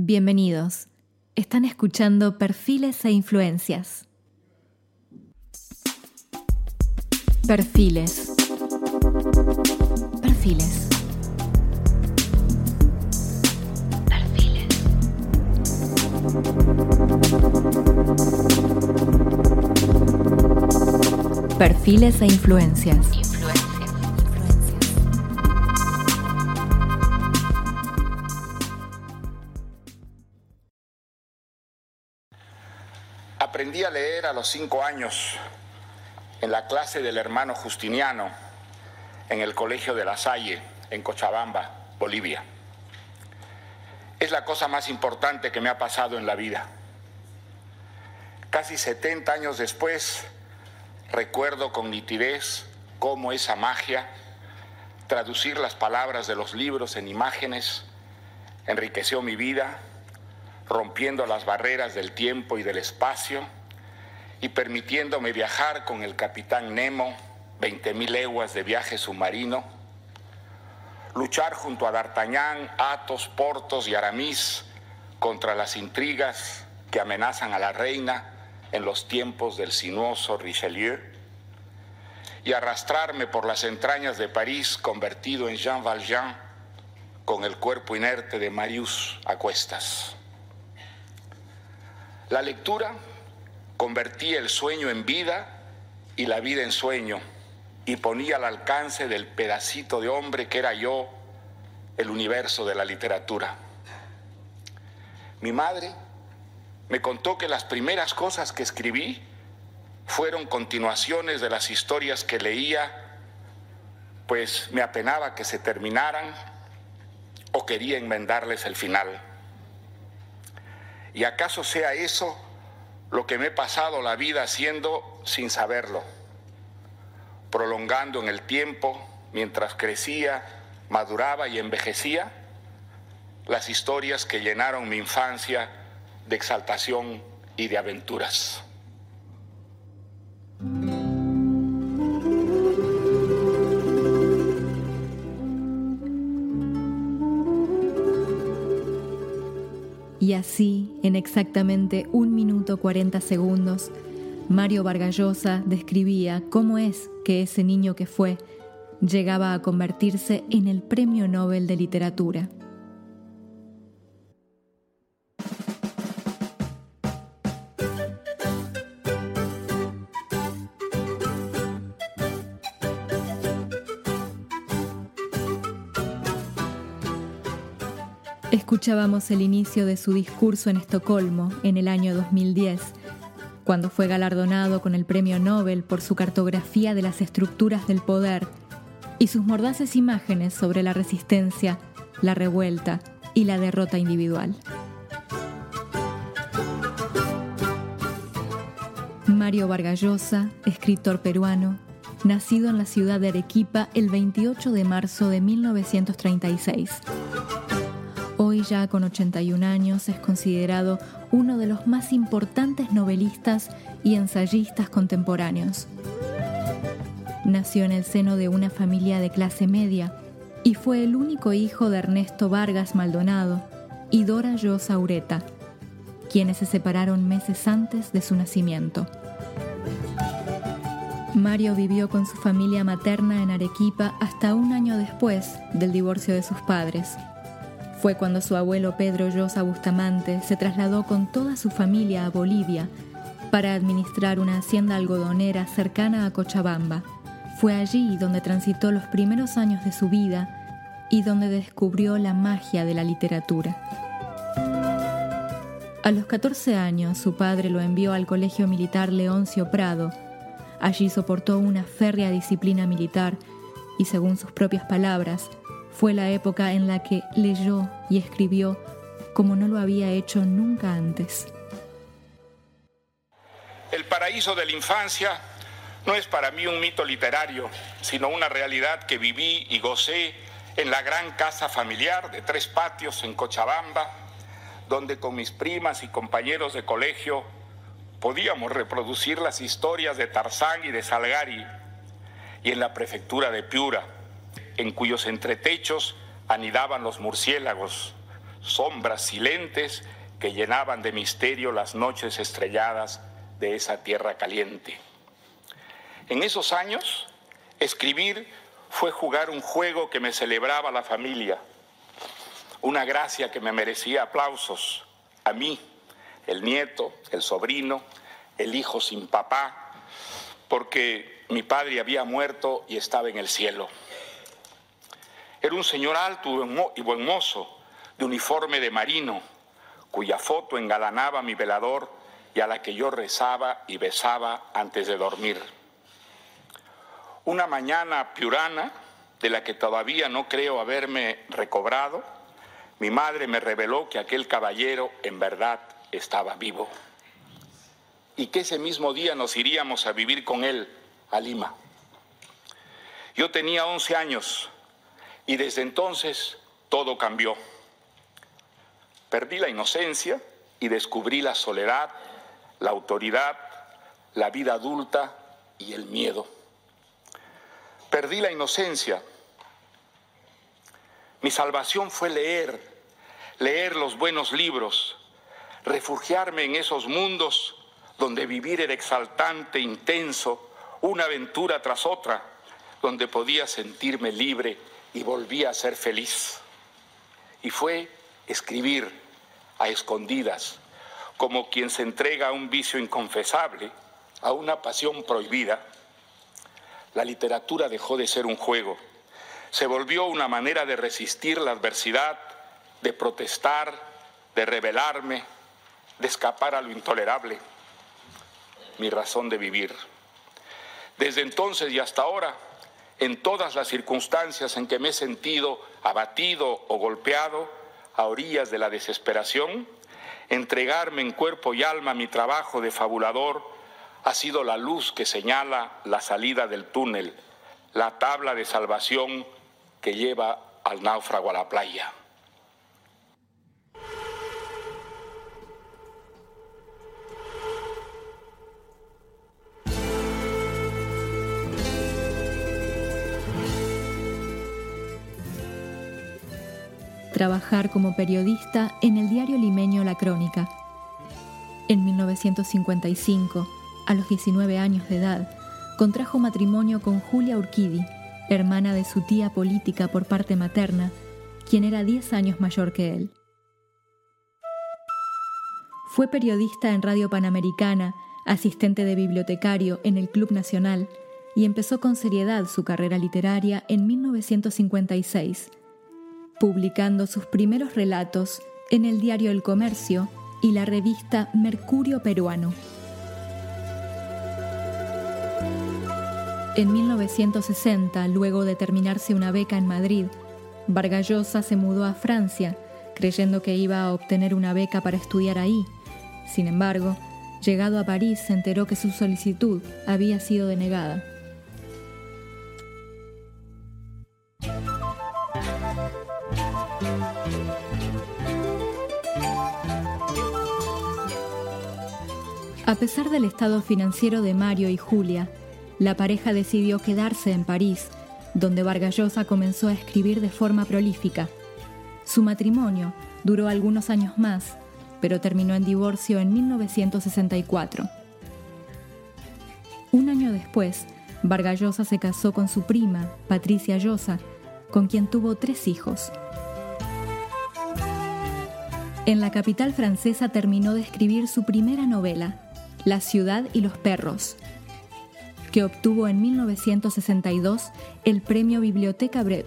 Bienvenidos. Están escuchando Perfiles e Influencias. Perfiles. Perfiles. Perfiles. E influencias. Aprendí a leer a los cinco años en la clase del hermano Justiniano en el Colegio de La Salle, en Cochabamba, Bolivia. Es la cosa más importante que me ha pasado en la vida. Casi 70 años después, recuerdo con nitidez cómo esa magia, traducir las palabras de los libros en imágenes, enriqueció mi vida rompiendo las barreras del tiempo y del espacio y permitiéndome viajar con el capitán Nemo 20.000 leguas de viaje submarino, luchar junto a D'Artagnan, Athos, Portos y Aramis contra las intrigas que amenazan a la reina en los tiempos del sinuoso Richelieu, y arrastrarme por las entrañas de París convertido en Jean Valjean con el cuerpo inerte de Marius a cuestas. La lectura convertía el sueño en vida y la vida en sueño y ponía al alcance del pedacito de hombre que era yo el universo de la literatura. Mi madre me contó que las primeras cosas que escribí fueron continuaciones de las historias que leía, pues me apenaba que se terminaran o quería enmendarles el final. ¿Y acaso sea eso lo que me he pasado la vida haciendo sin saberlo? Prolongando en el tiempo, mientras crecía, maduraba y envejecía, las historias que llenaron mi infancia de exaltación y de aventuras. Y así, en exactamente un minuto 40 segundos, Mario Vargallosa describía cómo es que ese niño que fue llegaba a convertirse en el Premio Nobel de Literatura. Escuchábamos el inicio de su discurso en Estocolmo en el año 2010, cuando fue galardonado con el Premio Nobel por su cartografía de las estructuras del poder y sus mordaces imágenes sobre la resistencia, la revuelta y la derrota individual. Mario Vargallosa, escritor peruano, nacido en la ciudad de Arequipa el 28 de marzo de 1936. Ya con 81 años es considerado uno de los más importantes novelistas y ensayistas contemporáneos. Nació en el seno de una familia de clase media y fue el único hijo de Ernesto Vargas Maldonado y Dora Llosa Ureta, quienes se separaron meses antes de su nacimiento. Mario vivió con su familia materna en Arequipa hasta un año después del divorcio de sus padres. Fue cuando su abuelo Pedro Llosa Bustamante se trasladó con toda su familia a Bolivia para administrar una hacienda algodonera cercana a Cochabamba. Fue allí donde transitó los primeros años de su vida y donde descubrió la magia de la literatura. A los 14 años su padre lo envió al Colegio Militar Leoncio Prado. Allí soportó una férrea disciplina militar y, según sus propias palabras, fue la época en la que leyó y escribió como no lo había hecho nunca antes. El paraíso de la infancia no es para mí un mito literario, sino una realidad que viví y gocé en la gran casa familiar de tres patios en Cochabamba, donde con mis primas y compañeros de colegio podíamos reproducir las historias de Tarzán y de Salgari, y en la prefectura de Piura en cuyos entretechos anidaban los murciélagos, sombras silentes que llenaban de misterio las noches estrelladas de esa tierra caliente. En esos años, escribir fue jugar un juego que me celebraba la familia, una gracia que me merecía aplausos a mí, el nieto, el sobrino, el hijo sin papá, porque mi padre había muerto y estaba en el cielo. Era un señor alto y buen mozo, de uniforme de marino, cuya foto engalanaba mi velador y a la que yo rezaba y besaba antes de dormir. Una mañana piurana, de la que todavía no creo haberme recobrado, mi madre me reveló que aquel caballero en verdad estaba vivo y que ese mismo día nos iríamos a vivir con él a Lima. Yo tenía 11 años y desde entonces todo cambió. Perdí la inocencia y descubrí la soledad, la autoridad, la vida adulta y el miedo. Perdí la inocencia. Mi salvación fue leer, leer los buenos libros, refugiarme en esos mundos donde vivir era exaltante, intenso, una aventura tras otra, donde podía sentirme libre y volví a ser feliz. Y fue escribir a escondidas, como quien se entrega a un vicio inconfesable, a una pasión prohibida. La literatura dejó de ser un juego, se volvió una manera de resistir la adversidad, de protestar, de rebelarme, de escapar a lo intolerable, mi razón de vivir. Desde entonces y hasta ahora, en todas las circunstancias en que me he sentido abatido o golpeado a orillas de la desesperación, entregarme en cuerpo y alma a mi trabajo de fabulador ha sido la luz que señala la salida del túnel, la tabla de salvación que lleva al náufrago a la playa. Trabajar como periodista en el diario limeño La Crónica. En 1955, a los 19 años de edad, contrajo matrimonio con Julia Urquidi, hermana de su tía política por parte materna, quien era 10 años mayor que él. Fue periodista en Radio Panamericana, asistente de bibliotecario en el Club Nacional y empezó con seriedad su carrera literaria en 1956 publicando sus primeros relatos en el diario El Comercio y la revista Mercurio Peruano. En 1960, luego de terminarse una beca en Madrid, Vargallosa se mudó a Francia, creyendo que iba a obtener una beca para estudiar ahí. Sin embargo, llegado a París se enteró que su solicitud había sido denegada. A pesar del estado financiero de Mario y Julia, la pareja decidió quedarse en París, donde Vargallosa comenzó a escribir de forma prolífica. Su matrimonio duró algunos años más, pero terminó en divorcio en 1964. Un año después, Vargallosa se casó con su prima, Patricia Llosa, con quien tuvo tres hijos. En la capital francesa terminó de escribir su primera novela, la ciudad y los perros, que obtuvo en 1962 el premio Biblioteca Brev.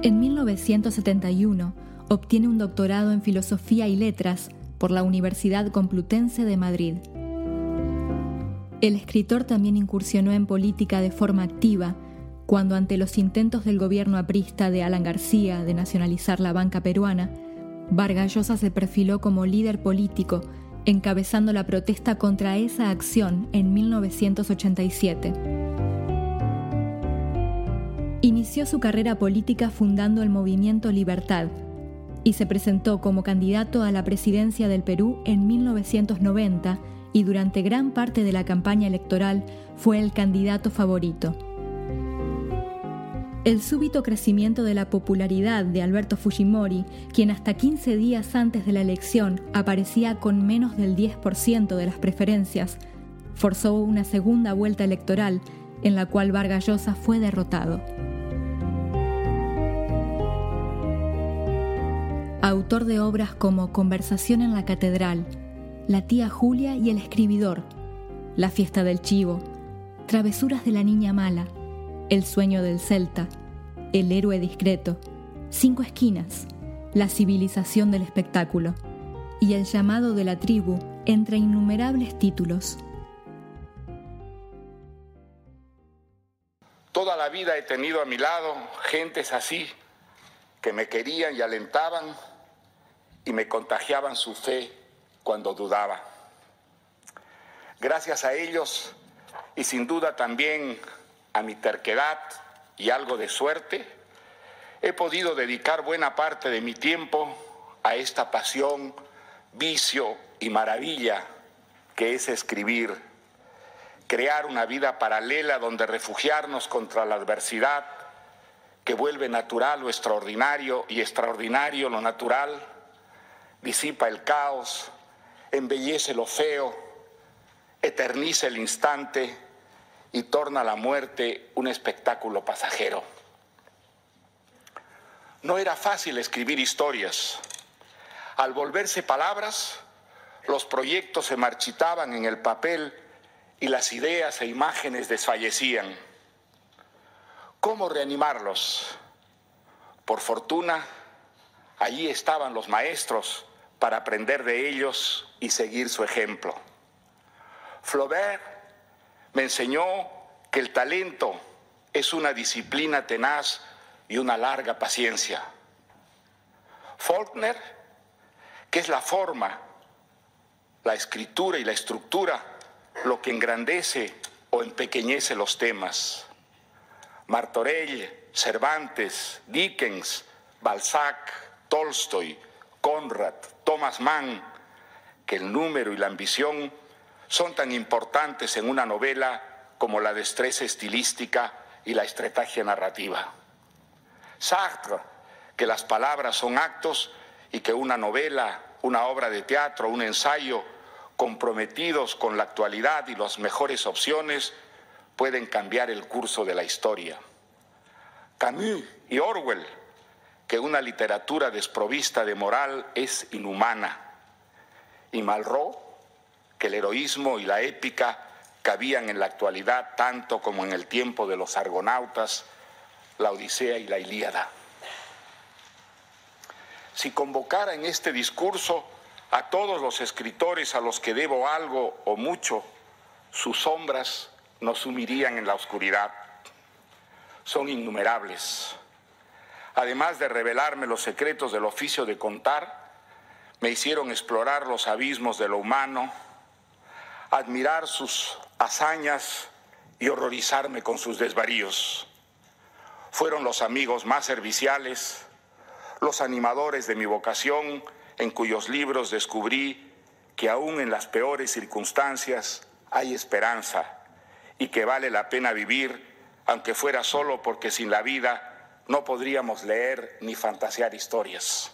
En 1971 obtiene un doctorado en Filosofía y Letras por la Universidad Complutense de Madrid. El escritor también incursionó en política de forma activa cuando ante los intentos del gobierno aprista de Alan García de nacionalizar la banca peruana, Vargas Llosa se perfiló como líder político, encabezando la protesta contra esa acción en 1987. Inició su carrera política fundando el movimiento Libertad, y se presentó como candidato a la presidencia del Perú en 1990 y durante gran parte de la campaña electoral fue el candidato favorito. El súbito crecimiento de la popularidad de Alberto Fujimori, quien hasta 15 días antes de la elección aparecía con menos del 10% de las preferencias, forzó una segunda vuelta electoral en la cual Vargas Llosa fue derrotado. Autor de obras como Conversación en la Catedral, La tía Julia y el escribidor, La fiesta del chivo, Travesuras de la niña mala, El sueño del celta, El héroe discreto, Cinco esquinas, La civilización del espectáculo y El llamado de la tribu, entre innumerables títulos. Toda la vida he tenido a mi lado gentes así que me querían y alentaban y me contagiaban su fe cuando dudaba. Gracias a ellos y sin duda también a mi terquedad y algo de suerte, he podido dedicar buena parte de mi tiempo a esta pasión, vicio y maravilla que es escribir crear una vida paralela donde refugiarnos contra la adversidad que vuelve natural lo extraordinario y extraordinario lo natural, disipa el caos, embellece lo feo, eterniza el instante y torna la muerte un espectáculo pasajero. No era fácil escribir historias. Al volverse palabras, los proyectos se marchitaban en el papel y las ideas e imágenes desfallecían. ¿Cómo reanimarlos? Por fortuna, allí estaban los maestros para aprender de ellos y seguir su ejemplo. Flaubert me enseñó que el talento es una disciplina tenaz y una larga paciencia. Faulkner, que es la forma, la escritura y la estructura lo que engrandece o empequeñece los temas. Martorell, Cervantes, Dickens, Balzac, Tolstoy, Conrad, Thomas Mann, que el número y la ambición son tan importantes en una novela como la destreza estilística y la estrategia narrativa. Sartre, que las palabras son actos y que una novela, una obra de teatro, un ensayo comprometidos con la actualidad y las mejores opciones, pueden cambiar el curso de la historia. Camus y Orwell, que una literatura desprovista de moral es inhumana. Y Malraux, que el heroísmo y la épica cabían en la actualidad tanto como en el tiempo de los argonautas, la Odisea y la Ilíada. Si convocara en este discurso a todos los escritores a los que debo algo o mucho, sus sombras nos sumirían en la oscuridad. Son innumerables. Además de revelarme los secretos del oficio de contar, me hicieron explorar los abismos de lo humano, admirar sus hazañas y horrorizarme con sus desvaríos. Fueron los amigos más serviciales, los animadores de mi vocación, en cuyos libros descubrí que aún en las peores circunstancias hay esperanza y que vale la pena vivir, aunque fuera solo porque sin la vida no podríamos leer ni fantasear historias.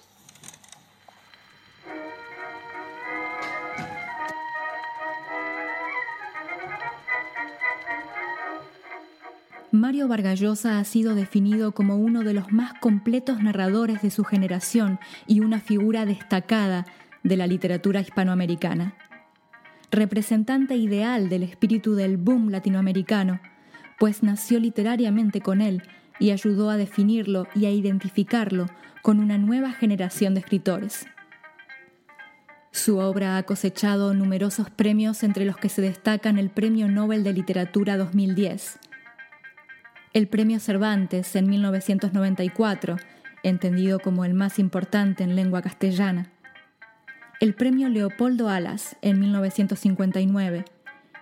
Mario Vargallosa ha sido definido como uno de los más completos narradores de su generación y una figura destacada de la literatura hispanoamericana. Representante ideal del espíritu del boom latinoamericano, pues nació literariamente con él y ayudó a definirlo y a identificarlo con una nueva generación de escritores. Su obra ha cosechado numerosos premios entre los que se destacan el Premio Nobel de Literatura 2010, el Premio Cervantes en 1994, entendido como el más importante en lengua castellana, el Premio Leopoldo Alas en 1959,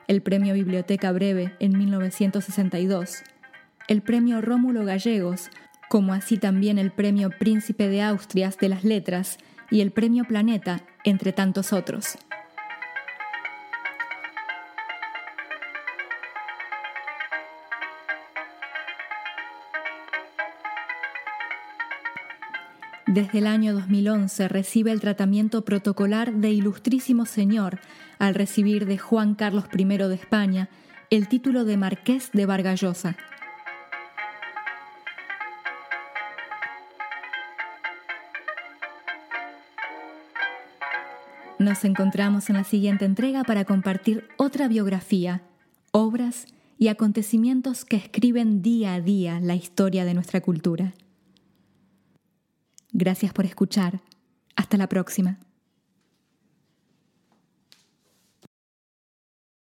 el Premio Biblioteca Breve en 1962, el Premio Rómulo Gallegos como así también el Premio Príncipe de Austrias de las Letras y el Premio Planeta, entre tantos otros. Desde el año 2011 recibe el tratamiento protocolar de Ilustrísimo Señor al recibir de Juan Carlos I de España el título de Marqués de Vargallosa. Nos encontramos en la siguiente entrega para compartir otra biografía, obras y acontecimientos que escriben día a día la historia de nuestra cultura. Gracias por escuchar. Hasta la próxima.